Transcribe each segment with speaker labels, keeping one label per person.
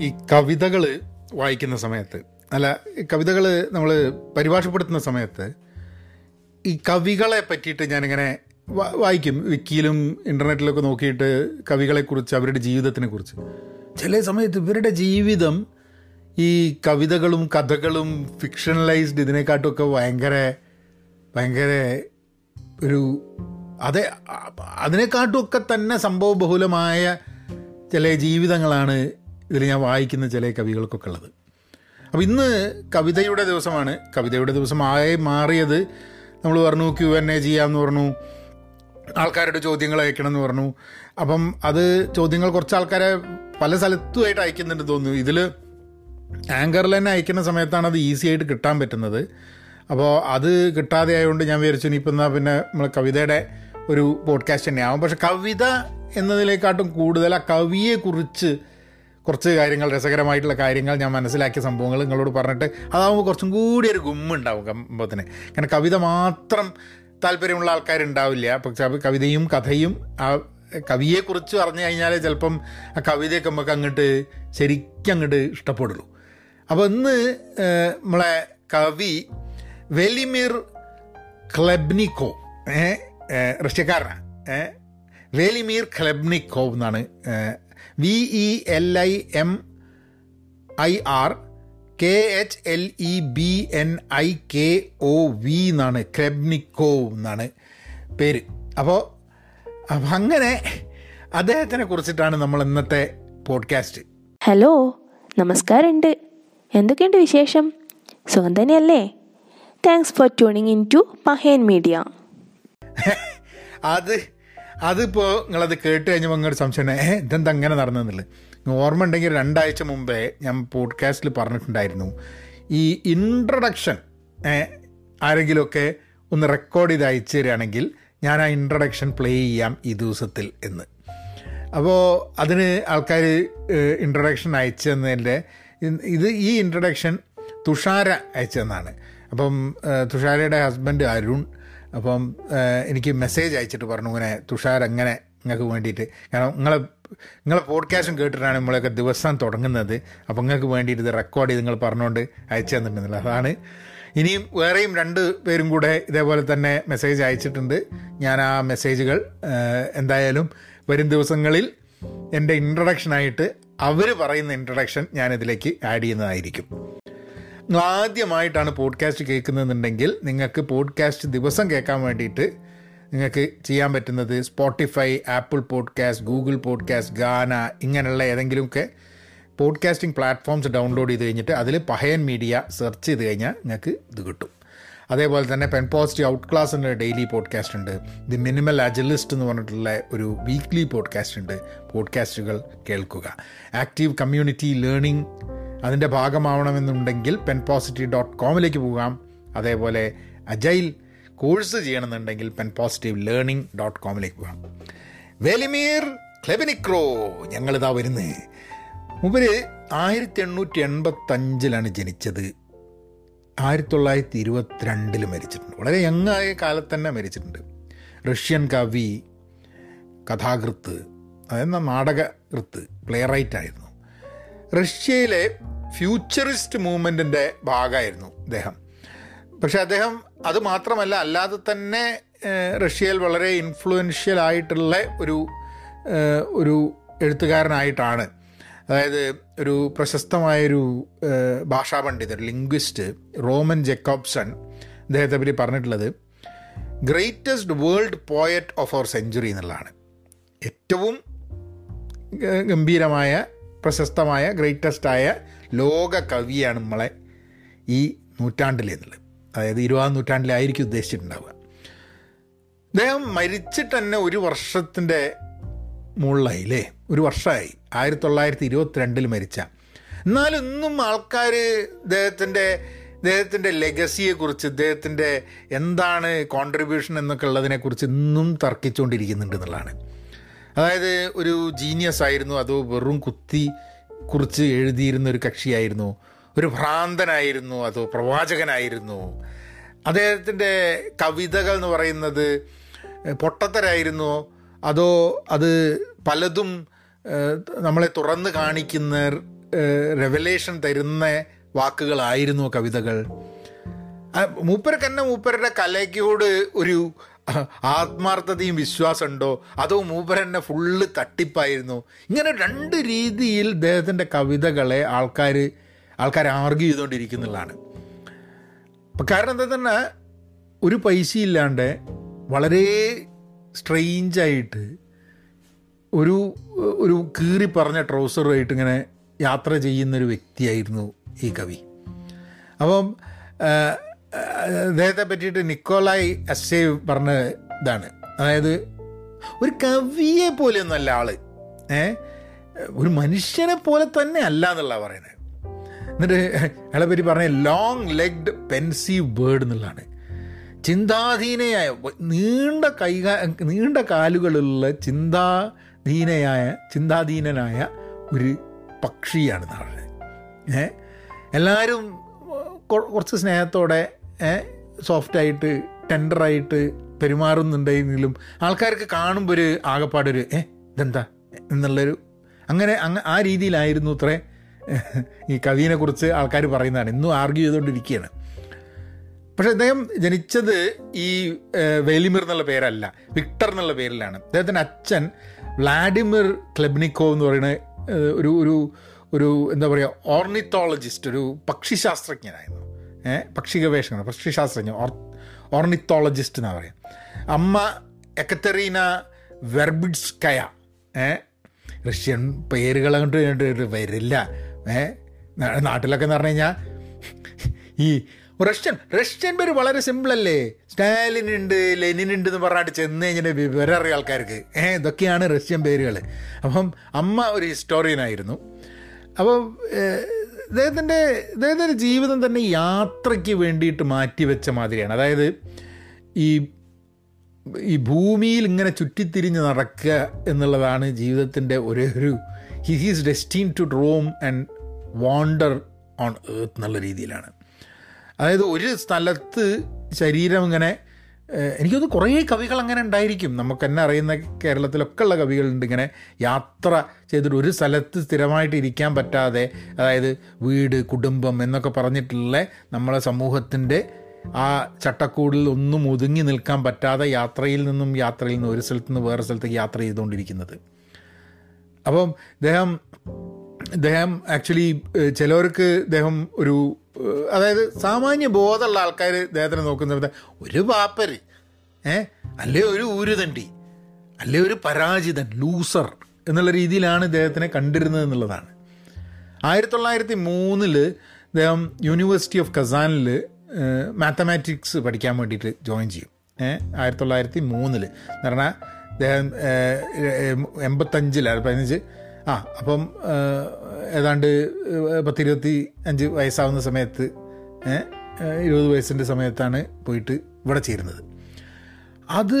Speaker 1: ഈ കവിതകൾ വായിക്കുന്ന സമയത്ത് അല്ല കവിതകൾ നമ്മൾ പരിഭാഷപ്പെടുത്തുന്ന സമയത്ത് ഈ കവികളെ പറ്റിയിട്ട് ഞാനിങ്ങനെ വായിക്കും. വിക്കിയിലും ഇന്റർനെറ്റിലൊക്കെ നോക്കിയിട്ട് കവികളെക്കുറിച്ച് അവരുടെ ജീവിതത്തിനെ കുറിച്ച് ചില സമയത്ത് ഇവരുടെ ജീവിതം ഈ കവിതകളും കഥകളും ഫിക്ഷണലൈസ്ഡ് ഇതിനെക്കാട്ടുമൊക്കെ ഭയങ്കര ഭയങ്കര ഒരു അതെ അതിനെക്കാട്ടുമൊക്കെ തന്നെ സംഭവ ബഹുലമായ ചില ജീവിതങ്ങളാണ് ഇതിൽ ഞാൻ വായിക്കുന്ന ചില കവികൾക്കൊക്കെ ഉള്ളത്. അപ്പോൾ ഇന്ന് കവിതയുടെ ദിവസമാണ്. കവിതയുടെ ദിവസമായി മാറിയത് നമ്മൾ പറഞ്ഞു ക്യു എൻ എ ചെയ്യാമെന്ന് പറഞ്ഞു. ആൾക്കാരുടെ ചോദ്യങ്ങൾ അയക്കണം എന്ന് പറഞ്ഞു. അപ്പം അത് ചോദ്യങ്ങൾ കുറച്ച് ആൾക്കാരെ പല സ്ഥലത്തുമായിട്ട് അയക്കുന്നുണ്ട് തോന്നുന്നു. ഇതിൽ ആങ്കറിൽ തന്നെ അയക്കുന്ന സമയത്താണ് അത് ഈസി ആയിട്ട് കിട്ടാൻ പറ്റുന്നത്. അപ്പോൾ അത് കിട്ടാതെ ആയതുകൊണ്ട് ഞാൻ വിചാരിച്ചു ഇനിയിപ്പോൾ എന്നാൽ പിന്നെ നമ്മൾ കവിതയുടെ ഒരു പോഡ്കാസ്റ്റ് തന്നെയാവും. പക്ഷെ കവിത എന്നതിലേക്കാട്ടും കൂടുതൽ ആ കവിയെക്കുറിച്ച് കുറച്ച് കാര്യങ്ങൾ രസകരമായിട്ടുള്ള കാര്യങ്ങൾ ഞാൻ മനസ്സിലാക്കിയ സംഭവങ്ങൾ നിങ്ങളോട് പറഞ്ഞിട്ട് അതാകുമ്പോൾ കുറച്ചും കൂടി ഒരു ഗുമ്മുണ്ടാവും കമ്പത്തിന്. കാരണം കവിത മാത്രം താല്പര്യമുള്ള ആൾക്കാരുണ്ടാവില്ല. പക്ഷെ കവിതയും കഥയും ആ കവിയെക്കുറിച്ച് പറഞ്ഞു കഴിഞ്ഞാൽ ചിലപ്പം ആ കവിതയൊക്കെ നമുക്ക് അങ്ങോട്ട് ശരിക്കും അങ്ങോട്ട് ഇഷ്ടപ്പെടുള്ളൂ. അപ്പോൾ ഇന്ന് നമ്മളെ കവി വെലിമിർ ക്ലബ്നിക്കോ റഷ്യക്കാരനാണ് വെലിമീർ ക്ലെബ്നിക്കോവ് എന്നാണ് V E L I M I R K H L E B N I K O V എന്നാണ്. ക്രെബ്നിക്കോ എന്നാണ് പേര്. അപ്പോൾ അപ്പം അങ്ങനെ അദ്ദേഹത്തിനെ കുറിച്ചിട്ടാണ് നമ്മൾ ഇന്നത്തെ പോഡ്കാസ്റ്റ്.
Speaker 2: ഹലോ നമസ്കാരമുണ്ട്. എന്തൊക്കെയുണ്ട് വിശേഷം? സുഖം തന്നെയല്ലേ? Thanks for tuning in to പഹേൻ media
Speaker 1: അത് അതിപ്പോൾ നിങ്ങളത് കേട്ട് കഴിഞ്ഞപ്പോൾ നിങ്ങളുടെ സംശയം ഏ ഇതെന്താ അങ്ങനെ നടന്നെന്നുള്ളത് ഓർമ്മ ഉണ്ടെങ്കിൽ രണ്ടാഴ്ച മുമ്പേ ഞാൻ പോഡ്കാസ്റ്റിൽ പറഞ്ഞിട്ടുണ്ടായിരുന്നു. ഈ ഇൻട്രൊഡക്ഷൻ ആരെങ്കിലുമൊക്കെ ഒന്ന് റെക്കോർഡ് ചെയ്ത് അയച്ചു തരികയാണെങ്കിൽ ഞാൻ ആ ഇൻട്രൊഡക്ഷൻ പ്ലേ ചെയ്യാം ഈ ദിവസത്തിൽ എന്ന്. അപ്പോൾ അതിന് ആൾക്കാർ ഇൻട്രൊഡക്ഷൻ അയച്ചു തന്നതിന്റെ ഇത് ഈ ഇൻട്രൊഡക്ഷൻ തുഷാര അയച്ചു തന്നാണ് അപ്പം തുഷാരയുടെ ഹസ്ബൻഡ് അരുൺ അപ്പം എനിക്ക് മെസ്സേജ് അയച്ചിട്ട് പറഞ്ഞു ഇങ്ങനെ തുഷാർ അങ്ങനെ നിങ്ങൾക്ക് വേണ്ടിയിട്ട്? കാരണം നിങ്ങളെ നിങ്ങളെ പോഡ്കാസ്റ്റും കേട്ടിട്ടാണ് നമ്മളൊക്കെ ദിവസം തുടങ്ങുന്നത്. അപ്പം നിങ്ങൾക്ക് വേണ്ടിയിട്ട് ഇത് റെക്കോർഡ് ചെയ്ത് നിങ്ങൾ പറഞ്ഞുകൊണ്ട് അയച്ചു തന്നിട്ടുണ്ടല്ലോ. അതാണ്. ഇനിയും വേറെയും രണ്ട് പേരും കൂടെ ഇതേപോലെ തന്നെ മെസ്സേജ് അയച്ചിട്ടുണ്ട്. ഞാൻ ആ മെസ്സേജുകൾ എന്തായാലും വരും ദിവസങ്ങളിൽ എന്റെ ഇൻട്രഡക്ഷനായിട്ട് അവർ പറയുന്ന ഇൻട്രഡക്ഷൻ ഞാനിതിലേക്ക് ആഡ് ചെയ്യുന്നതായിരിക്കും. ആദ്യമായിട്ടാണ് പോഡ്കാസ്റ്റ് കേൾക്കുന്നതെന്നുണ്ടെങ്കിൽ നിങ്ങൾക്ക് പോഡ്കാസ്റ്റ് ദിവസം കേൾക്കാൻ വേണ്ടിയിട്ട് നിങ്ങൾക്ക് ചെയ്യാൻ പറ്റുന്നത് Spotify Apple podcast Google podcast Gaana ഇങ്ങനെയുള്ള ഏതെങ്കിലുമൊക്കെ പോഡ്കാസ്റ്റിംഗ് പ്ലാറ്റ്ഫോംസ് ഡൗൺലോഡ് ചെയ്ത് കഴിഞ്ഞിട്ട് അതിൽ പഹയൻ മീഡിയ സെർച്ച് ചെയ്ത് കഴിഞ്ഞാൽ നിങ്ങൾക്ക് ഇത് കിട്ടും. അതേപോലെ തന്നെ പെൻ പോസിറ്റീവ് ഔട്ട് ക്ലാസ് എന്ന ഡെയിലി പോഡ്കാസ്റ്റ് ഉണ്ട്. ദി മിനിമൽ അജലിസ്റ്റ് എന്ന് പറഞ്ഞിട്ടുള്ള ഒരു വീക്ക്ലി പോഡ്കാസ്റ്റ് ഉണ്ട്. പോഡ്കാസ്റ്റുകൾ കേൾക്കുക. ആക്റ്റീവ് കമ്മ്യൂണിറ്റി ലേണിംഗ് അതിന്റെ ഭാഗമാവണമെന്നുണ്ടെങ്കിൽ പെൻ പോസിറ്റീവ് ഡോട്ട് കോമിലേക്ക് പോകാം. അതേപോലെ അജൈൽ കോഴ്സ് ചെയ്യണമെന്നുണ്ടെങ്കിൽ പെൻ പോസിറ്റീവ് ലേണിംഗ് ഡോട്ട് കോമിലേക്ക് പോകാം. വെലിമീർ ക്ലെബനിക്രോ ഞങ്ങളിതാ വരുന്നത് മുമ്പര് ആയിരത്തി എണ്ണൂറ്റി എൺപത്തഞ്ചിലാണ് ജനിച്ചത്. ആയിരത്തി തൊള്ളായിരത്തി ഇരുപത്തിരണ്ടിൽ മരിച്ചിട്ടുണ്ട്. വളരെ യങ്ങായ കാലത്ത് തന്നെ മരിച്ചിട്ടുണ്ട്. റഷ്യൻ കവി കഥാകൃത്ത് അതായത് നാടകകൃത്ത് പ്ലേ റൈറ്റ് ആയിരുന്നു. റഷ്യയിലെ ഫ്യൂച്ചറിസ്റ്റ് മൂവ്മെന്റിന്റെ ഭാഗമായിരുന്നു അദ്ദേഹം പക്ഷെ അദ്ദേഹം അത് മാത്രമല്ല അല്ലാതെ തന്നെ റഷ്യയിൽ വളരെ ഇൻഫ്ലുവൻഷ്യൽ ആയിട്ടുള്ള ഒരു ഒരു എഴുത്തുകാരനായിട്ടാണ്. അതായത് ഒരു പ്രശസ്തമായൊരു ഭാഷാ പണ്ഡിതർ ലിംഗ്വിസ്റ്റ് റോമൻ ജെക്കോബ്സൺ അദ്ദേഹത്തെ പറ്റി പറഞ്ഞിട്ടുള്ളത് greatest world poet of our century എന്നുള്ളതാണ്. ഏറ്റവും ഗംഭീരമായ പ്രശസ്തമായ ഗ്രേറ്റസ്റ്റ് ആയ ലോക കവിയാണ് നമ്മളെ ഈ നൂറ്റാണ്ടിലെന്നുള്ളത് അതായത് ഇരുപതാം നൂറ്റാണ്ടിലായിരിക്കും ഉദ്ദേശിച്ചിട്ടുണ്ടാവുക. അദ്ദേഹം മരിച്ചിട്ട് തന്നെ ഒരു വർഷത്തിന്റെ മുകളിലായി അല്ലേ ഒരു വർഷമായി. ആയിരത്തി തൊള്ളായിരത്തി ഇരുപത്തിരണ്ടിൽ മരിച്ച. എന്നാലും ഇന്നും ആൾക്കാർ ഇദ്ദേഹത്തിന്റെ ഇദ്ദേഹത്തിന്റെ ലെഗസിയെക്കുറിച്ച് ഇദ്ദേഹത്തിന്റെ എന്താണ് കോൺട്രിബ്യൂഷൻ എന്നൊക്കെ ഉള്ളതിനെക്കുറിച്ച് ഇന്നും തർക്കിച്ചുകൊണ്ടിരിക്കുന്നുണ്ട് എന്നുള്ളതാണ്. അതായത് ഒരു ജീനിയസ് ആയിരുന്നു. അതോ വെറും കുത്തി കുറിച്ച് എഴുതിയിരുന്ന ഒരു കക്ഷിയായിരുന്നു. ഒരു ഭ്രാന്തനായിരുന്നു. അതോ പ്രവാചകനായിരുന്നു. അദ്ദേഹത്തിന്റെ കവിതകൾ എന്ന് പറയുന്നത് പൊട്ടത്തരായിരുന്നോ. അതോ അത് പലതും നമ്മളെ തുറന്ന് കാണിക്കുന്ന റെവലേഷൻ തരുന്ന വാക്കുകളായിരുന്നു കവിതകൾ. മൂപ്പർക്കന്നെ മൂപ്പരുടെ കലയ്ക്കോട് ഒരു ആത്മാർത്ഥതയും വിശ്വാസമുണ്ടോ? അതോ മൂപ്പരെന്നെ ഫുള്ള് തട്ടിപ്പായിരുന്നു? ഇങ്ങനെ രണ്ട് രീതിയിൽ ഇദ്ദേഹത്തിന്റെ കവിതകളെ ആൾക്കാർ ആൾക്കാർ ആർഗ്യൂ ചെയ്തുകൊണ്ടിരിക്കുന്നതാണ് അപ്പം കാരണം എന്താ തന്നെ ഒരു പൈസ ഇല്ലാണ്ട് വളരെ സ്ട്രെയിഞ്ചായിട്ട് ഒരു ഒരു കീറി പറഞ്ഞ ട്രൗസറുമായിട്ട് ഇങ്ങനെ യാത്ര ചെയ്യുന്നൊരു വ്യക്തിയായിരുന്നു ഈ കവി. അപ്പം അദ്ദേഹത്തെ പറ്റിയിട്ട് നിക്കോളായി അസേവ് പറഞ്ഞ ഇതാണ്. അതായത് ഒരു കവിയെ പോലെയൊന്നുമല്ല ആൾ. ഏ? ഒരു മനുഷ്യനെ പോലെ തന്നെ അല്ല എന്നുള്ള പറയുന്നത്. എന്നിട്ട് അയാളെ പറ്റി പറഞ്ഞ ലോങ് ലെഗ്ഡ് പെൻസീവ് ബേർഡ് എന്നുള്ളതാണ്. ചിന്താധീനയായ നീണ്ട കൈകാ നീണ്ട കാലുകളുള്ള ചിന്താധീനയായ ചിന്താധീനനായ ഒരു പക്ഷിയാണ് നാളെ. ഏ? എല്ലാവരും കുറച്ച് സ്നേഹത്തോടെ സോഫ്റ്റായിട്ട് ടെൻഡറായിട്ട് പെരുമാറുന്നുണ്ടെങ്കിലും ആൾക്കാർക്ക് കാണുമ്പോൾ ഒരു ആകപ്പാടൊരു ഏ ഇതെന്താ? എന്നുള്ളൊരു അങ്ങനെ അങ്ങ് ആ രീതിയിലായിരുന്നു അത്രേ ഈ കവിയെക്കുറിച്ച് ആൾക്കാർ പറയുന്നതാണ്. ഇന്നും ആർഗ്യൂ ചെയ്തുകൊണ്ടിരിക്കുകയാണ്. പക്ഷേ അദ്ദേഹം ജനിച്ചത് ഈ വേലിമിർ എന്നുള്ള പേരല്ല വിക്ടർ എന്നുള്ള പേരിലാണ്. അദ്ദേഹത്തിന്റെ അച്ഛൻ വ്ളാഡിമിർ ക്ലബ്നിക്കോ എന്ന് പറയുന്ന ഒരു ഒരു ഒരു എന്താ പറയുക ഓർണിത്തോളജിസ്റ്റ് ഒരു പക്ഷിശാസ്ത്രജ്ഞനായിരുന്നു. പക്ഷി ഗവേഷകൻ പക്ഷിശാസ്ത്രജ്ഞൻ ഓർ ഓർണിത്തോളജിസ്റ്റ് എന്നാണ് പറയുക അമ്മ എക്കത്തെറീന വെർബിഡ്സ്കയ. റഷ്യൻ പേരുകൾ അങ്ങോട്ട് വരില്ല. ഏ? നാട്ടിലൊക്കെ എന്ന് പറഞ്ഞു കഴിഞ്ഞാൽ ഈ റഷ്യൻ റഷ്യൻ പേര് വളരെ സിമ്പിൾ അല്ലേ? സ്റ്റാലിൻ ഉണ്ട് ലെനിൻ ഉണ്ട് എന്ന് പറഞ്ഞാൽ ചെന്ന് കഴിഞ്ഞാൽ വിവരം അറിയ ആൾക്കാർക്ക്. ഏ? ഇതൊക്കെയാണ് റഷ്യൻ പേരുകൾ അപ്പം അമ്മ ഒരു ഹിസ്റ്റോറിയൻ ആയിരുന്നു. അപ്പോൾ ഇദ്ദേഹത്തിന്റെ ഇദ്ദേഹത്തിന്റെ ജീവിതം തന്നെ യാത്രയ്ക്ക് വേണ്ടിയിട്ട് മാറ്റിവെച്ച മാതിരിയാണ്. അതായത് ഈ ഈ ഭൂമിയിൽ ഇങ്ങനെ ചുറ്റിത്തിരിഞ്ഞ് നടക്കുക എന്നുള്ളതാണ് ജീവിതത്തിന്റെ ഒരേ ഒരു he he's destined to roam and wander on earth എന്നുള്ള രീതിയിലാണ്. അതായത് ഒരു സ്ഥലത്ത് ശരീരം ഇങ്ങനെ എനിക്കൊന്ന് കുറേ കവികൾ അങ്ങനെ ഉണ്ടായിരിക്കും. നമുക്ക് തന്നെ അറിയുന്ന കേരളത്തിലൊക്കെ ഉള്ള കവികളുണ്ട്. ഇങ്ങനെ യാത്ര ചെയ്തിട്ട് ഒരു സ്ഥലത്ത് സ്ഥിരമായിട്ട് ഇരിക്കാൻ പറ്റാതെ അതായത് വീട് കുടുംബം എന്നൊക്കെ പറഞ്ഞിട്ടുള്ള നമ്മളെ സമൂഹത്തിന്റെ ആ ചട്ടക്കൂടിൽ ഒന്നും ഒതുങ്ങി നിൽക്കാൻ പറ്റാതെ യാത്രയിൽ നിന്നും യാത്രയിൽ നിന്നും ഒരു സ്ഥലത്ത് നിന്ന് വേറെ സ്ഥലത്തേക്ക് യാത്ര ചെയ്തുകൊണ്ടിരിക്കുന്നത്. അപ്പം ഇദ്ദേഹം ഇദ്ദേഹം ആക്ച്വലി ചിലവർക്ക് ഇദ്ദേഹം ഒരു അതായത് സാമാന്യ ബോധമുള്ള ആൾക്കാർ ഇദ്ദേഹത്തിനെ നോക്കുന്ന ഒരു പാപ്പര് ഏ അല്ലേ ഒരു ഊരുതണ്ടി അല്ലേ ഒരു പരാജിതൻ ലൂസർ എന്നുള്ള രീതിയിലാണ് ഇദ്ദേഹത്തിനെ കണ്ടിരുന്നത് എന്നുള്ളതാണ്. ആയിരത്തി തൊള്ളായിരത്തി മൂന്നിൽ ഇദ്ദേഹം യൂണിവേഴ്സിറ്റി ഓഫ് കസാനിൽ മാത്തമാറ്റിക്സ് പഠിക്കാൻ വേണ്ടിയിട്ട് ജോയിൻ ചെയ്യും. ആയിരത്തി തൊള്ളായിരത്തി മൂന്നിൽ എന്ന് പറഞ്ഞാൽ ഇദ്ദേഹം ഏഹ്, എൺപത്തഞ്ചിലാണ് പതിനഞ്ച് ആ അപ്പം ഏതാണ്ട് പത്തിരുപത്തി അഞ്ച് വയസ്സാവുന്ന സമയത്ത് ഇരുപത് വയസ്സിന്റെ സമയത്താണ് പോയിട്ട് ഇവിടെ ചേരുന്നത്. അത്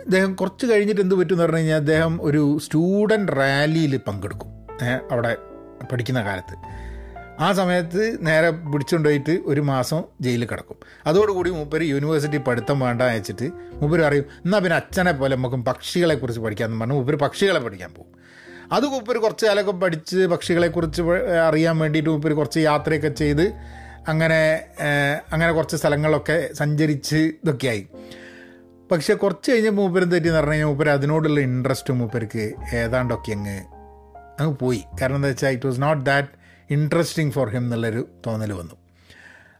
Speaker 1: അദ്ദേഹം കുറച്ച് കഴിഞ്ഞിട്ട് എന്ത് പറ്റുമെന്ന് പറഞ്ഞു കഴിഞ്ഞാൽ അദ്ദേഹം ഒരു സ്റ്റുഡന്റ് റാലിയിൽ പങ്കെടുക്കും അവിടെ പഠിക്കുന്ന കാലത്ത്. ആ സമയത്ത് നേരെ പിടിച്ചുകൊണ്ടുപോയിട്ട് ഒരു മാസം ജയിലിൽ കിടക്കും. അതോടുകൂടി മൂപ്പര് യൂണിവേഴ്സിറ്റി പഠിത്തം വേണ്ട അയച്ചിട്ട് മൂപ്പര് അറിയും എന്നാൽ പിന്നെ അച്ഛനെ പോലെ നമുക്കും പക്ഷികളെക്കുറിച്ച് പഠിക്കാമെന്ന് പറഞ്ഞു മൂപ്പര് പക്ഷികളെ പഠിക്കാൻ പോകും. അത് മൂപ്പര് കുറച്ച് കാലമൊക്കെ പഠിച്ച് പക്ഷികളെക്കുറിച്ച് അറിയാൻ വേണ്ടിയിട്ട് മൂപ്പര് കുറച്ച് യാത്രയൊക്കെ ചെയ്ത് അങ്ങനെ അങ്ങനെ കുറച്ച് സ്ഥലങ്ങളൊക്കെ സഞ്ചരിച്ച് ഇതൊക്കെയായി. പക്ഷെ കുറച്ച് കഴിഞ്ഞ് മൂപ്പരും തെറ്റിന്ന് പറഞ്ഞു കഴിഞ്ഞാൽ മൂപ്പര് അതിനോടുള്ള ഇൻട്രസ്റ്റ് മൂപ്പർക്ക് ഏതാണ്ടൊക്കെ അങ്ങ് അങ്ങ് പോയി. കാരണം എന്താ വെച്ചാൽ it was not that interesting for him എന്നുള്ളൊരു തോന്നൽ വന്നു.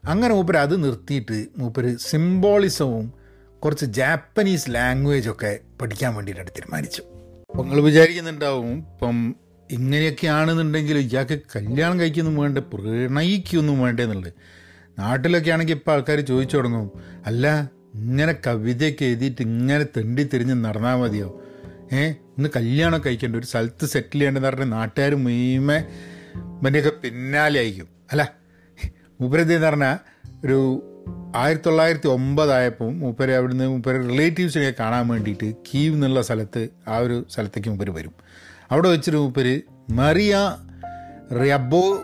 Speaker 1: അങ്ങനെ മൂപ്പര് അത് നിർത്തിയിട്ട് മൂപ്പര് സിംബോളിസവും കുറച്ച് ജാപ്പനീസ് ലാംഗ്വേജൊക്കെ പഠിക്കാൻ വേണ്ടിയിട്ടാണ് തീരുമാനിച്ചു നിങ്ങൾ വിചാരിക്കുന്നുണ്ടാവും ഇപ്പം ഇങ്ങനെയൊക്കെ ആണെന്നുണ്ടെങ്കിൽ ഇയാൾക്ക് കല്യാണം കഴിക്കൊന്നും വേണ്ട പ്രണയിക്കൊന്നും വേണ്ടേന്നുള്ളത് നാട്ടിലൊക്കെ ആണെങ്കിൽ ഇപ്പം ആൾക്കാർ ചോദിച്ചു തുടങ്ങും അല്ല ഇങ്ങനെ കവിതയൊക്കെ എഴുതിയിട്ട് ഇങ്ങനെ തെണ്ടി തിരിഞ്ഞ് നടന്നാൽ മതിയോ? ഏ ഇന്ന് കല്യാണം കഴിക്കേണ്ട ഒരു സ്ഥലത്ത് സെറ്റിൽ ചെയ്യേണ്ടതെന്ന് പറഞ്ഞാൽ നാട്ടുകാർ മുഴുവൻ ഇവന്റെയൊക്കെ പിന്നാലെ ആയിരിക്കും. അല്ല മൂപ്പരത് എന്ന് പറഞ്ഞാൽ ഒരു ആയിരത്തി തൊള്ളായിരത്തി ഒമ്പതായപ്പം മൂപ്പര് അവിടുന്ന് മൂപ്പര് റിലേറ്റീവ്സിനെ കാണാൻ വേണ്ടിയിട്ട് കീവ് എന്നുള്ള സ്ഥലത്ത് ആ ഒരു സ്ഥലത്തേക്ക് മൂപ്പര് വരും. അവിടെ വെച്ചിട്ട് മൂപ്പര് മറിയ റബോ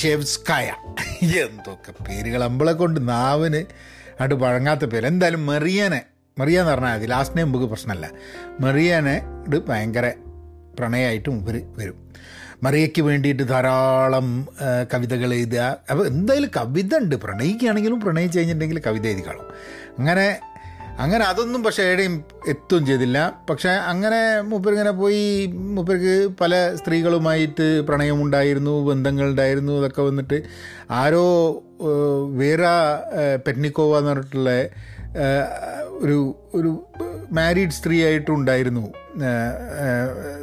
Speaker 1: ഷെവ്സ്കായ എന്തൊക്കെ പേരുകൾ അമ്പളെ കൊണ്ട് നാവിന് അട്ട് വഴങ്ങാത്ത പേര്. എന്തായാലും മെറിയനെ മെറിയ എന്ന് പറഞ്ഞാൽ മതി. ലാസ്റ്റ് നെയിം നമുക്ക് പ്രശ്നമല്ല. മെറിയനെ ഇത് ഭയങ്കര പ്രണയമായിട്ട് മൂപ്പര് വരും. മറിയയ്ക്ക് വേണ്ടിയിട്ട് ധാരാളം കവിതകൾ എഴുതുക. അപ്പോൾ എന്തായാലും കവിത ഉണ്ട്. പ്രണയിക്കുകയാണെങ്കിലും പ്രണയിച്ച് കഴിഞ്ഞിട്ടുണ്ടെങ്കിൽ കവിത എഴുതി കാണും. അങ്ങനെ അങ്ങനെ അതൊന്നും പക്ഷേ എവിടെയും എത്തുകയും ചെയ്തില്ല. പക്ഷേ അങ്ങനെ മൂപ്പരിങ്ങനെ പോയി മുപ്പർക്ക് പല സ്ത്രീകളുമായിട്ട് പ്രണയമുണ്ടായിരുന്നു ബന്ധങ്ങളുണ്ടായിരുന്നു അതൊക്കെ വന്നിട്ട് ആരോ വേറെ പെറ്റ്നിക്കോവ എന്ന് പറഞ്ഞിട്ടുള്ള ഒരു ഒരു മാരീഡ് സ്ത്രീ ആയിട്ടും ഉണ്ടായിരുന്നു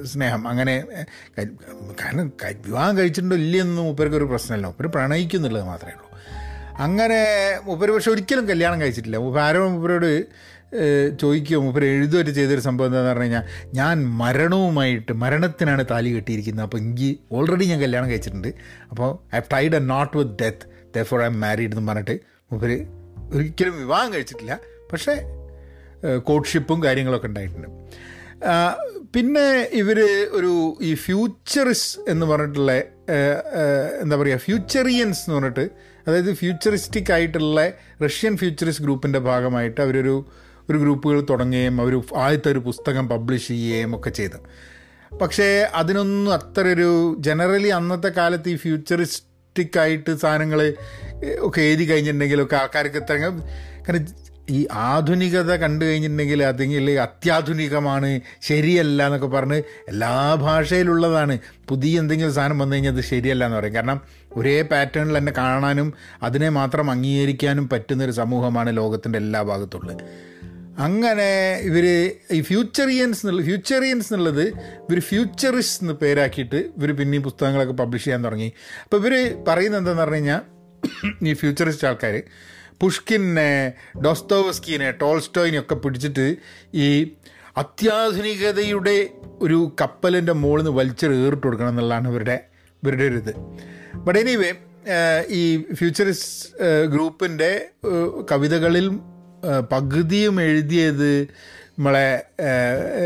Speaker 1: സ്നേഹം. അങ്ങനെ കാരണം വിവാഹം കഴിച്ചിട്ടുണ്ടോ ഇല്ലയെന്നൊന്നും മൂപ്പർക്ക് ഒരു പ്രശ്നമല്ല. മൂപ്പര് പ്രണയിക്കുന്നുള്ളത് മാത്രമേ ഉള്ളൂ. അങ്ങനെ മൂപ്പര് പക്ഷെ ഒരിക്കലും കല്യാണം കഴിച്ചിട്ടില്ല. മൂപ്പര് ആരോ മൂപ്പരോട് ചോദിക്കുകയോ മൂപ്പര് എഴുതുകയോ ചെയ്തൊരു സംഭവം എന്താണെന്ന് പറഞ്ഞു കഴിഞ്ഞാൽ ഞാൻ മരണവുമായിട്ട് മരണത്തിനാണ് താലി കെട്ടിയിരിക്കുന്നത്. അപ്പോൾ എനിക്ക് ഓൾറെഡി ഞാൻ കല്യാണം കഴിച്ചിട്ടുണ്ട്. അപ്പോൾ I tied a knot with death therefore I am married എന്ന് പറഞ്ഞിട്ട് മൂപ്പര് ഒരിക്കലും വിവാഹം കഴിച്ചിട്ടില്ല. പക്ഷേ കോഡ്ഷിപ്പും കാര്യങ്ങളൊക്കെ ഉണ്ടായിട്ടുണ്ട്. പിന്നെ ഇവർ ഒരു ഈ ഫ്യൂച്ചറിസ് എന്ന് പറഞ്ഞിട്ടുള്ള എന്താ പറയുക ഫ്യൂച്ചറിയൻസ് എന്ന് പറഞ്ഞിട്ട് അതായത് ഫ്യൂച്ചറിസ്റ്റിക് ആയിട്ടുള്ള റഷ്യൻ ഫ്യൂച്ചറിസ്റ്റ് ഗ്രൂപ്പിന്റെ ഭാഗമായിട്ട് അവരൊരു ഒരു ഗ്രൂപ്പുകൾ തുടങ്ങുകയും അവർ ആദ്യത്തെ ഒരു പുസ്തകം പബ്ലിഷ് ചെയ്യുകയും ഒക്കെ ചെയ്തു. പക്ഷേ അതിനൊന്നും അത്ര ഒരു ജനറലി അന്നത്തെ കാലത്ത് ഈ ഫ്യൂച്ചറിസ്റ്റിക് ആയിട്ട് സാധനങ്ങൾ ഒക്കെ എഴുതി കഴിഞ്ഞിട്ടുണ്ടെങ്കിലൊക്കെ ആൾക്കാർക്ക് ഇത്ര കാരണം ഈ ആധുനികത കണ്ടു കഴിഞ്ഞിട്ടുണ്ടെങ്കിൽ അതെങ്കിൽ അത്യാധുനികമാണ് ശരിയല്ല എന്നൊക്കെ പറഞ്ഞ് എല്ലാ ഭാഷയിലുള്ളതാണ്. പുതിയ എന്തെങ്കിലും സാധനം വന്നു കഴിഞ്ഞാൽ അത് ശരിയല്ല എന്ന് പറയും. കാരണം ഒരേ പാറ്റേണിൽ തന്നെ കാണാനും അതിനെ മാത്രം അംഗീകരിക്കാനും പറ്റുന്നൊരു സമൂഹമാണ് ലോകത്തിന്റെ എല്ലാ ഭാഗത്തുള്ളത്. അങ്ങനെ ഇവർ ഈ ഫ്യൂച്ചറിയൻസ് എന്നുള്ള ഫ്യൂച്ചറിയൻസ് എന്നുള്ളത് ഇവർ ഫ്യൂച്ചറിസ്റ്റ് എന്ന് പേരാക്കിയിട്ട് ഇവർ പിന്നെ ഈ പുസ്തകങ്ങളൊക്കെ പബ്ലിഷ് ചെയ്യാൻ തുടങ്ങി. അപ്പോൾ ഇവർ പറയുന്നത് എന്താണെന്ന് പറഞ്ഞു കഴിഞ്ഞാൽ ഈ ഫ്യൂച്ചറിസ്റ്റ് ആൾക്കാർ പുഷ്കിനെ ഡോസ്തോവസ്കീനെ ടോൾസ്റ്റോയിനെ ഒക്കെ പിടിച്ചിട്ട് ഈ അത്യാധുനികതയുടെ ഒരു കപ്പലിന്റെ മുകളിൽ നിന്ന് വലിച്ചെറി ഏറിട്ട് കൊടുക്കണം എന്നുള്ളതാണ് ഇവരുടെ ഇവരുടെ ഒരു ഇത്. ബട്ട് എനിവേ ഈ ഫ്യൂച്ചറിസ്റ്റ് ഗ്രൂപ്പിന്റെ കവിതകളിൽ പകുതിയും എഴുതിയത് നമ്മളെ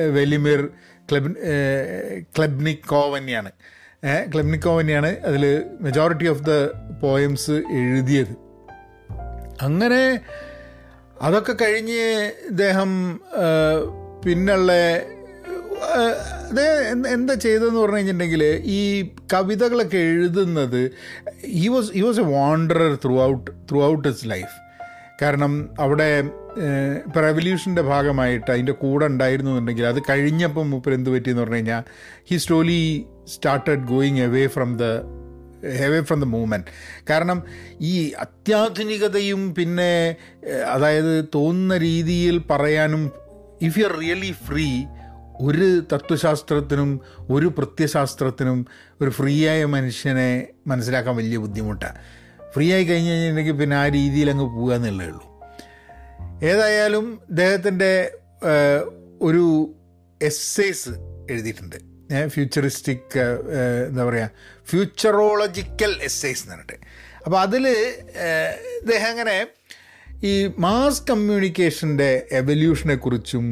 Speaker 1: വെലിമിർ ക്ലബ് ക്ലബ്നിക്കോവന്നെയാണ് ക്ലബ്നിക്കോവന്നെയാണ് അതിൽ മെജോറിറ്റി ഓഫ് ദ പോയംസ് എഴുതിയത്. അങ്ങനെ അതൊക്കെ കഴിഞ്ഞ് ഇദ്ദേഹം പിന്നുള്ള എന്താ ചെയ്തതെന്ന് പറഞ്ഞു കഴിഞ്ഞിട്ടുണ്ടെങ്കിൽ ഈ കവിതകളൊക്കെ എഴുതുന്നത് he was he was a wanderer throughout throughout his life കാരണം അവിടെ ഇപ്പോൾ റെവല്യൂഷന്റെ ഭാഗമായിട്ട് അതിന്റെ കൂടെ ഉണ്ടായിരുന്നു എന്നുണ്ടെങ്കിൽ അത് കഴിഞ്ഞപ്പം മൂപ്പർ എന്ത് പറ്റിയെന്ന് പറഞ്ഞു കഴിഞ്ഞാൽ he slowly started going away from the away from the movement കാരണം ഈ അത്യാധുനികതയും പിന്നെ അതായത് തോന്നുന്ന രീതിയിൽ പറയാനും if you are really free ഒരു തത്വശാസ്ത്രത്തിനും ഒരു പ്രത്യശാസ്ത്രത്തിനും ഒരു ഫ്രീ ആയ മനുഷ്യനെ മനസ്സിലാക്കാൻ വലിയ ബുദ്ധിമുട്ടാണ് ഫ്രീ ആയി കഴിഞ്ഞ് കഴിഞ്ഞിട്ടുണ്ടെങ്കിൽ പിന്നെ ആ രീതിയിൽ അങ്ങ് പോകുക എന്നുള്ളേ ഉള്ളൂ. ഏതായാലും അദ്ദേഹത്തിന്റെ ഒരു എസ്സേസ് എഴുതിയിട്ടുണ്ട്. ഫ്യൂച്ചറിസ്റ്റിക് എന്താ പറയുക ഫ്യൂച്ചറോളജിക്കൽ എസ്സേസ് എന്ന് പറഞ്ഞിട്ട്. അപ്പോൾ അതിൽ ഇദ്ദേഹം അങ്ങനെ ഈ മാസ് കമ്മ്യൂണിക്കേഷന്റെ എവല്യൂഷനെ കുറിച്ചും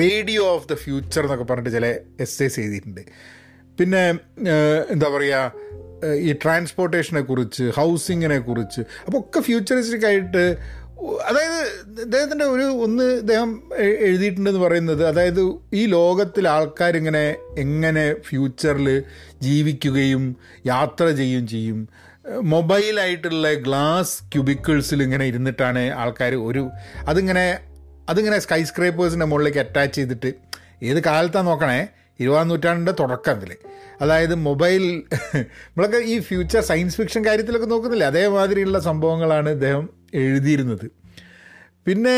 Speaker 1: റേഡിയോ ഓഫ് ദ ഫ്യൂച്ചർ എന്നൊക്കെ പറഞ്ഞിട്ട് ചില എസ്സേസ് എഴുതിയിട്ടുണ്ട്. പിന്നെ എന്താ പറയുക ഈ ട്രാൻസ്പോർട്ടേഷനെ കുറിച്ച് ഹൗസിങ്ങിനെ കുറിച്ച് അപ്പോൾ ഒക്കെ ഫ്യൂച്ചറിസ്റ്റിക് ആയിട്ട് അതായത് ഇദ്ദേഹത്തിന്റെ ഒരു ഒന്ന് ഇദ്ദേഹം എഴുതിയിട്ടുണ്ടെന്ന് പറയുന്നത് അതായത് ഈ ലോകത്തിൽ ആൾക്കാരിങ്ങനെ എങ്ങനെ ഫ്യൂച്ചറിൽ ജീവിക്കുകയും യാത്ര ചെയ്യുകയും ചെയ്യും. മൊബൈലായിട്ടുള്ള ഗ്ലാസ് ക്യൂബിക്കിൾസിൽ ഇങ്ങനെ ഇരുന്നിട്ടാണ് ആൾക്കാർ ഒരു അതിങ്ങനെ അതിങ്ങനെ സ്കൈ സ്ക്രേപ്പേഴ്സിന്റെ മുകളിലേക്ക് അറ്റാച്ച് ചെയ്തിട്ട് ഏത് കാലത്താണ് നോക്കണേ? ഇരുപതാം നൂറ്റാണ്ടിന്റെ തുടക്കത്തിൽ അതായത് മൊബൈൽ നമ്മളൊക്കെ ഈ ഫ്യൂച്ചർ സയൻസ് ഫിക്ഷൻ കാര്യത്തിലൊക്കെ നോക്കുന്നില്ലേ? അതേമാതിരിയുള്ള സംഭവങ്ങളാണ് ഇദ്ദേഹം എഴുതിയിരുന്നത്. പിന്നെ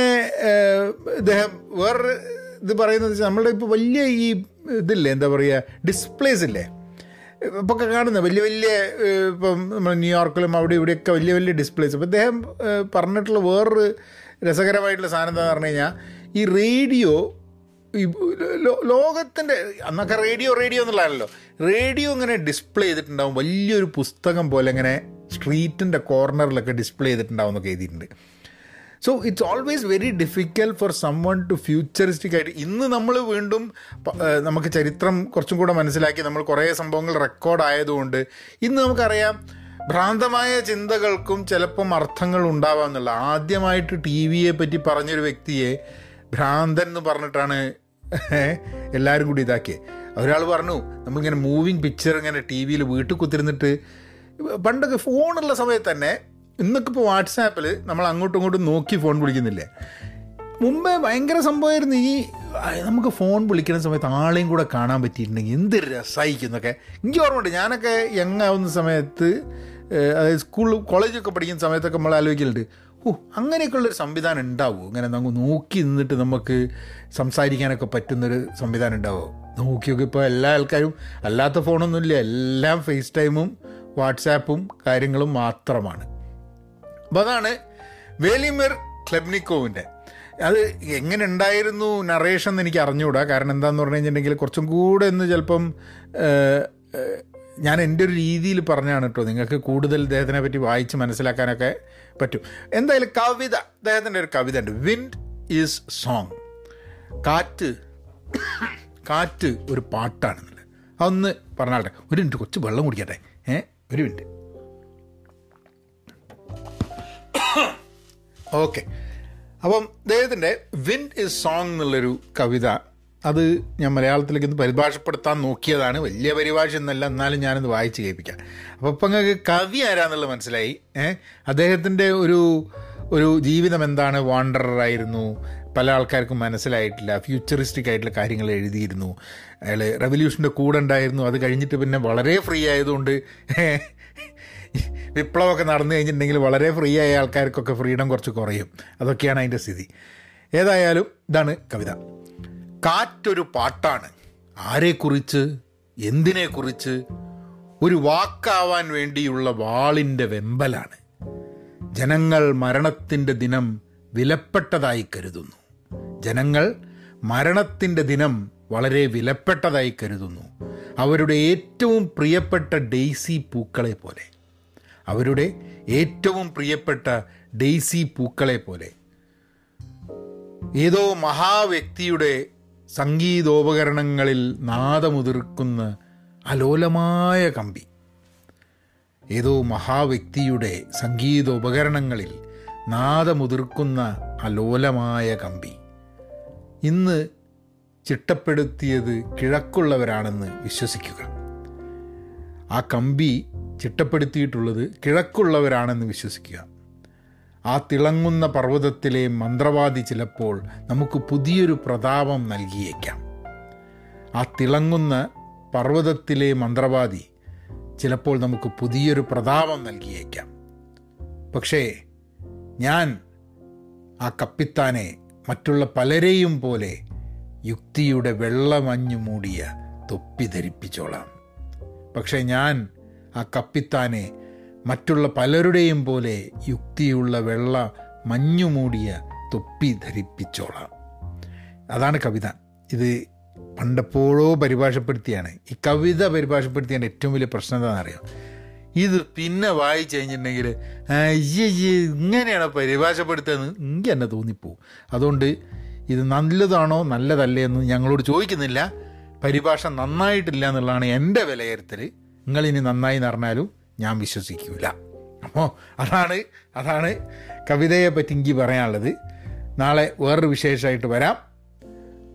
Speaker 1: ഇദ്ദേഹം വേറൊരു ഇത് പറയുന്നത് വെച്ചാൽ നമ്മളുടെ ഇപ്പോൾ വലിയ ഈ ഇതില്ലേ എന്താ പറയുക ഡിസ്പ്ലേസ് ഇല്ലേ? ഇപ്പോൾ കാണുന്ന വലിയ വലിയ ഇപ്പം നമ്മൾ ന്യൂയോർക്കിലും അവിടെ ഇവിടെയൊക്കെ വലിയ വലിയ ഡിസ്പ്ലേസ് അപ്പോൾ ഇദ്ദേഹം പറഞ്ഞിട്ടുള്ള വേറൊരു രസകരമായിട്ടുള്ള സാധനം എന്താണെന്ന് പറഞ്ഞു കഴിഞ്ഞാൽ ഈ റേഡിയോ ലോകത്തിന്റെ അന്നൊക്കെ റേഡിയോ റേഡിയോ എന്നുള്ളതാണല്ലോ റേഡിയോ ഇങ്ങനെ ഡിസ്പ്ലേ ചെയ്തിട്ടുണ്ടാവും. വലിയൊരു പുസ്തകം പോലെ ഇങ്ങനെ സ്ട്രീറ്റിന്റെ കോർണറിലൊക്കെ ഡിസ്പ്ലേ ചെയ്തിട്ടുണ്ടാവും എന്നൊക്കെ എഴുതിയിട്ടുണ്ട്. So it's always very difficult for someone to futuristic ആയിട്ട് ഇന്ന് നമ്മൾ വീണ്ടും നമുക്ക് ചരിത്രം കുറച്ചും കൂടെ മനസ്സിലാക്കി നമ്മൾ കുറേ സംഭവങ്ങൾ റെക്കോർഡ് ആയതുകൊണ്ട് ഇന്ന് നമുക്കറിയാം ഭ്രാന്തമായ ചിന്തകൾക്കും ചിലപ്പം അർത്ഥങ്ങൾ ഉണ്ടാവാമെന്നുള്ള ആദ്യമായിട്ട് ടി വിയെ പറ്റി പറഞ്ഞൊരു വ്യക്തിയെ ഭ്രാന്തൻ എന്ന് പറഞ്ഞിട്ടാണ് എല്ലാവരും കൂടി ഇതാക്കിയേ. ഒരാൾ പറഞ്ഞു നമ്മളിങ്ങനെ മൂവിങ് പിക്ചർ ഇങ്ങനെ ടി വിയിൽ വീട്ടിൽ കുത്തിരുന്നിട്ട് പണ്ടൊക്കെ ഫോണുള്ള സമയത്ത് തന്നെ ഇന്നൊക്കെ ഇപ്പോൾ വാട്സാപ്പിൽ നമ്മൾ അങ്ങോട്ടും ഇങ്ങോട്ടും നോക്കി ഫോൺ വിളിക്കുന്നില്ലേ? മുമ്പേ ഭയങ്കര സംഭവമായിരുന്നു ഈ നമുക്ക് ഫോൺ വിളിക്കുന്ന സമയത്ത് ആളെയും കൂടെ കാണാൻ പറ്റിയിട്ടുണ്ടെങ്കിൽ എന്ത് രസമായിരിക്കുന്നൊക്കെ എനിക്ക് ഓർമ്മയുണ്ട് ഞാനൊക്കെ യങ് ആവുന്ന സമയത്ത് അതായത് സ്കൂൾ കോളേജൊക്കെ പഠിക്കുന്ന സമയത്തൊക്കെ നമ്മൾ ആലോചിക്കലുണ്ട്. ഓ അങ്ങനെയൊക്കെയുള്ളൊരു സംവിധാനം ഉണ്ടാവുമോ ഇങ്ങനെ നമുക്ക് നോക്കി നിന്നിട്ട് നമുക്ക് സംസാരിക്കാനൊക്കെ പറ്റുന്നൊരു സംവിധാനം ഉണ്ടാവുമോ നോക്കിയൊക്കെ ഇപ്പോൾ എല്ലാ ആൾക്കാരും അല്ലാത്ത ഫോണൊന്നുമില്ല എല്ലാം ഫേസ് ടൈമും വാട്സാപ്പും കാര്യങ്ങളും മാത്രമാണ്. അപ്പോൾ അതാണ് വേലിമിർ ക്ലബ്നിക്കോവിന്റെ. അത് എങ്ങനെ ഉണ്ടായിരുന്നു നറേഷൻ എന്ന് എനിക്ക് അറിഞ്ഞുകൂടാ. കാരണം എന്താന്ന് പറഞ്ഞു കഴിഞ്ഞിട്ടുണ്ടെങ്കിൽ കുറച്ചും കൂടെ ഒന്ന് ചിലപ്പം ഞാൻ എന്റെ ഒരു രീതിയിൽ പറഞ്ഞാണ് കേട്ടോ നിങ്ങൾക്ക് കൂടുതൽ ഇദ്ദേഹത്തിനെ പറ്റി വായിച്ച് മനസ്സിലാക്കാനൊക്കെ പറ്റും. എന്തായാലും കവിത അദ്ദേഹത്തിന്റെ ഒരു കവിത ഉണ്ട്. വിൻഡ് ഈസ് സോങ് കാറ്റ് കാറ്റ് ഒരു പാട്ടാണെന്നുള്ളത്. അതൊന്ന് പറഞ്ഞാട്ടെ. ഒരു മിനിറ്റ് കൊച്ചു വെള്ളം കുടിക്കട്ടെ. ഏ ഒരു മിനിറ്റ്. ഓക്കെ അപ്പം അദ്ദേഹത്തിന്റെ വിൻഡ് ഇസ് സോങ് എന്നുള്ളൊരു കവിത അത് ഞാൻ മലയാളത്തിലേക്ക് ഒന്ന് പരിഭാഷപ്പെടുത്താൻ നോക്കിയതാണ്. വലിയ പരിഭാഷ എന്നല്ല എന്നാലും ഞാനത് വായിച്ച് കേൾപ്പിക്കാം. അപ്പോൾ ഇപ്പം നിങ്ങൾക്ക് കവി ആരാന്നുള്ളത് മനസ്സിലായി. ഏഹ് അദ്ദേഹത്തിന്റെ ഒരു ഒരു ജീവിതം എന്താണ്? വാണ്ടറായിരുന്നു പല ആൾക്കാർക്കും മനസ്സിലായിട്ടില്ല. ഫ്യൂച്ചറിസ്റ്റിക് ആയിട്ടുള്ള കാര്യങ്ങൾ എഴുതിയിരുന്നു. അയാൾ റെവല്യൂഷന്റെ കൂടെ ഉണ്ടായിരുന്നു. അത് കഴിഞ്ഞിട്ട് പിന്നെ വളരെ ഫ്രീ ആയതുകൊണ്ട് വിപ്ലവമൊക്കെ നടന്നു കഴിഞ്ഞിട്ടുണ്ടെങ്കിൽ വളരെ ഫ്രീ ആയ ആൾക്കാർക്കൊക്കെ ഫ്രീഡം കുറച്ച് കുറയും. അതൊക്കെയാണ് അതിന്റെ സ്ഥിതി. ഏതായാലും ഇതാണ് കവിത. കാറ്റൊരു പാട്ടാണ്. ആരെക്കുറിച്ച്? എന്തിനെക്കുറിച്ച്? ഒരു വാക്കാവാൻ വേണ്ടിയുള്ള വാളിന്റെ വെമ്പലാണ്. ജനങ്ങൾ മരണത്തിന്റെ ദിനം വിലപ്പെട്ടതായി കരുതുന്നു. ജനങ്ങൾ മരണത്തിന്റെ ദിനം വളരെ വിലപ്പെട്ടതായി കരുതുന്നു. അവരുടെ ഏറ്റവും പ്രിയപ്പെട്ട ഡെയ്സി പൂക്കളെ പോലെ. അവരുടെ ഏറ്റവും പ്രിയപ്പെട്ട ഡെയ്സി പൂക്കളെ പോലെ. ഏതോ മഹാവ്യക്തിയുടെ സംഗീതോപകരണങ്ങളിൽ നാദമുതിർക്കുന്ന അലോലമായ കമ്പി. ഏതോ മഹാവ്യക്തിയുടെ സംഗീതോപകരണങ്ങളിൽ നാദമുതിർക്കുന്ന അലോലമായ കമ്പി. ഇന്ന് ചിട്ടപ്പെടുത്തിയത് കിഴക്കുള്ളവരാണെന്ന് വിശ്വസിക്കുക. ആ കമ്പി ചിട്ടപ്പെടുത്തിയിട്ടുള്ളത് കിഴക്കുള്ളവരാണെന്ന് വിശ്വസിക്കുക. ആ തിളങ്ങുന്ന പർവതത്തിലെ മന്ത്രവാദി ചിലപ്പോൾ നമുക്ക് പുതിയൊരു പ്രതാപം നൽകിയേക്കാം. ആ തിളങ്ങുന്ന പർവതത്തിലെ മന്ത്രവാദി ചിലപ്പോൾ നമുക്ക് പുതിയൊരു പ്രതാപം നൽകിയേക്കാം. പക്ഷേ ഞാൻ ആ കപ്പിത്താനെ മറ്റുള്ള പലരെയും പോലെ യുക്തിയുടെ വെള്ളമഞ്ഞു മൂടിയ തൊപ്പി ധരിപ്പിച്ചോളാം. പക്ഷേ ഞാൻ ആ കപ്പിത്താനെ മറ്റുള്ള പലരുടെയും പോലെ യുക്തിയുള്ള വെള്ള മഞ്ഞു മൂടിയ തൊപ്പി ധരിപ്പിച്ചോളാം. അതാണ് കവിത. ഇത് പണ്ടെപ്പോഴോ പരിഭാഷപ്പെടുത്തിയാണ്. ഈ കവിത പരിഭാഷപ്പെടുത്തിയതിന്റെ ഏറ്റവും വലിയ പ്രശ്നം എന്താണെന്നറിയാം? ഇത് പിന്നെ വായിച്ചു കഴിഞ്ഞിട്ടുണ്ടെങ്കിൽ ഇങ്ങനെയാണ് പരിഭാഷപ്പെടുത്തുന്നത് എനിക്ക് തന്നെ തോന്നിപ്പോവും. അതുകൊണ്ട് ഇത് നല്ലതാണോ നല്ലതല്ലേ എന്ന് ഞങ്ങളോട് ചോദിക്കുന്നില്ല. പരിഭാഷ നന്നായിട്ടില്ല എന്നുള്ളതാണ് എന്റെ വിലയിരുത്തൽ നിങ്ങളിനി നന്നായി എന്ന് പറഞ്ഞാലും ഞാൻ വിശ്വസിക്കൂല. അപ്പോൾ അതാണ് അതാണ് കവിതയെ പറ്റി എനിക്ക് പറയാനുള്ളത്. നാളെ വേറൊരു വിശേഷമായിട്ട് വരാം.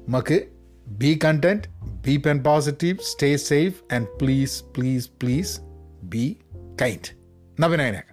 Speaker 1: നമുക്ക് be content be Pen Positive stay safe and please please please be kind നവനായനാക്ക